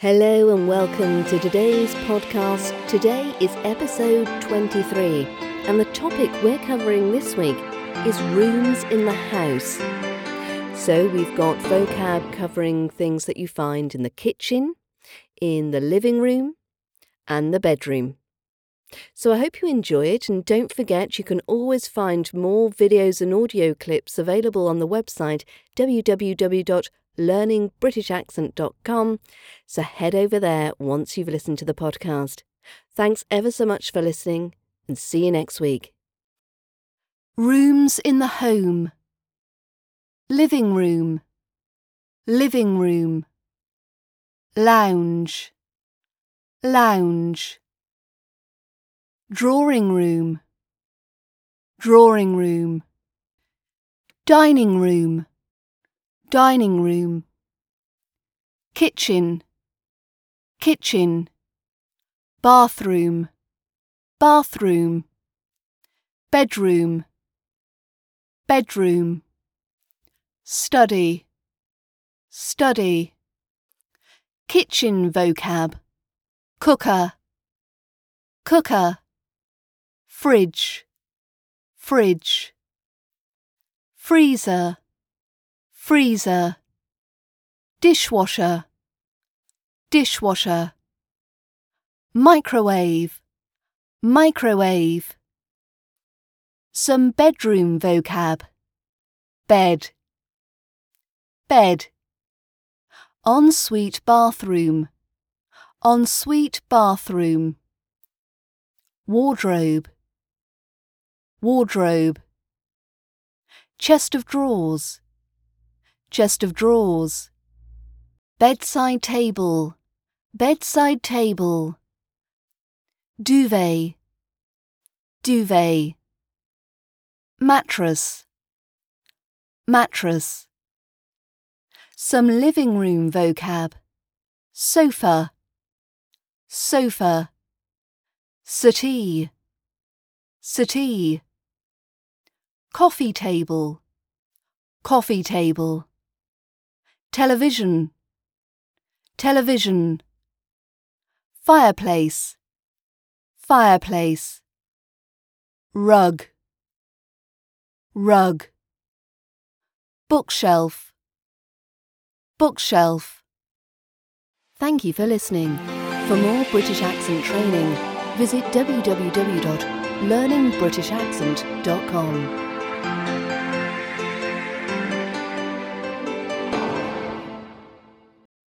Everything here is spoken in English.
Hello and welcome to today's podcast. Today is episode 23, and the topic we're covering this week is rooms in the house. So we've got vocab covering things that you find in the kitchen, in the living room, and the bedroom. So I hope you enjoy it, and don't forget you can always find more videos and audio clips available on the website www.learningbritishaccent.com. So head over there once you've listened to the podcast. Thanks ever so much for listening, and see you next week. Rooms in the home. Living room. Living room. Lounge. Lounge. Drawing room. Drawing room. Dining room. Dining room. Kitchen. Kitchen. Bathroom. Bathroom. Bedroom. Bedroom. Study. Study. Kitchen vocab. Cooker. Cooker. Fridge. Fridge. Freezer. Freezer. Dishwasher. Dishwasher. Microwave. Microwave. Some bedroom vocab. Bed. Bed. Ensuite bathroom. Ensuite bathroom. Wardrobe. Wardrobe. Chest of drawers. Chest of drawers. Bedside table. Bedside table. Duvet. Duvet. Mattress. Mattress. Some living room vocab. Sofa. Sofa. Settee. Settee. Coffee table. Coffee table. Television. Television. Fireplace. Fireplace. Rug. Rug. Bookshelf. Bookshelf. Thank you for listening. For more British accent training, visit www.learningbritishaccent.com.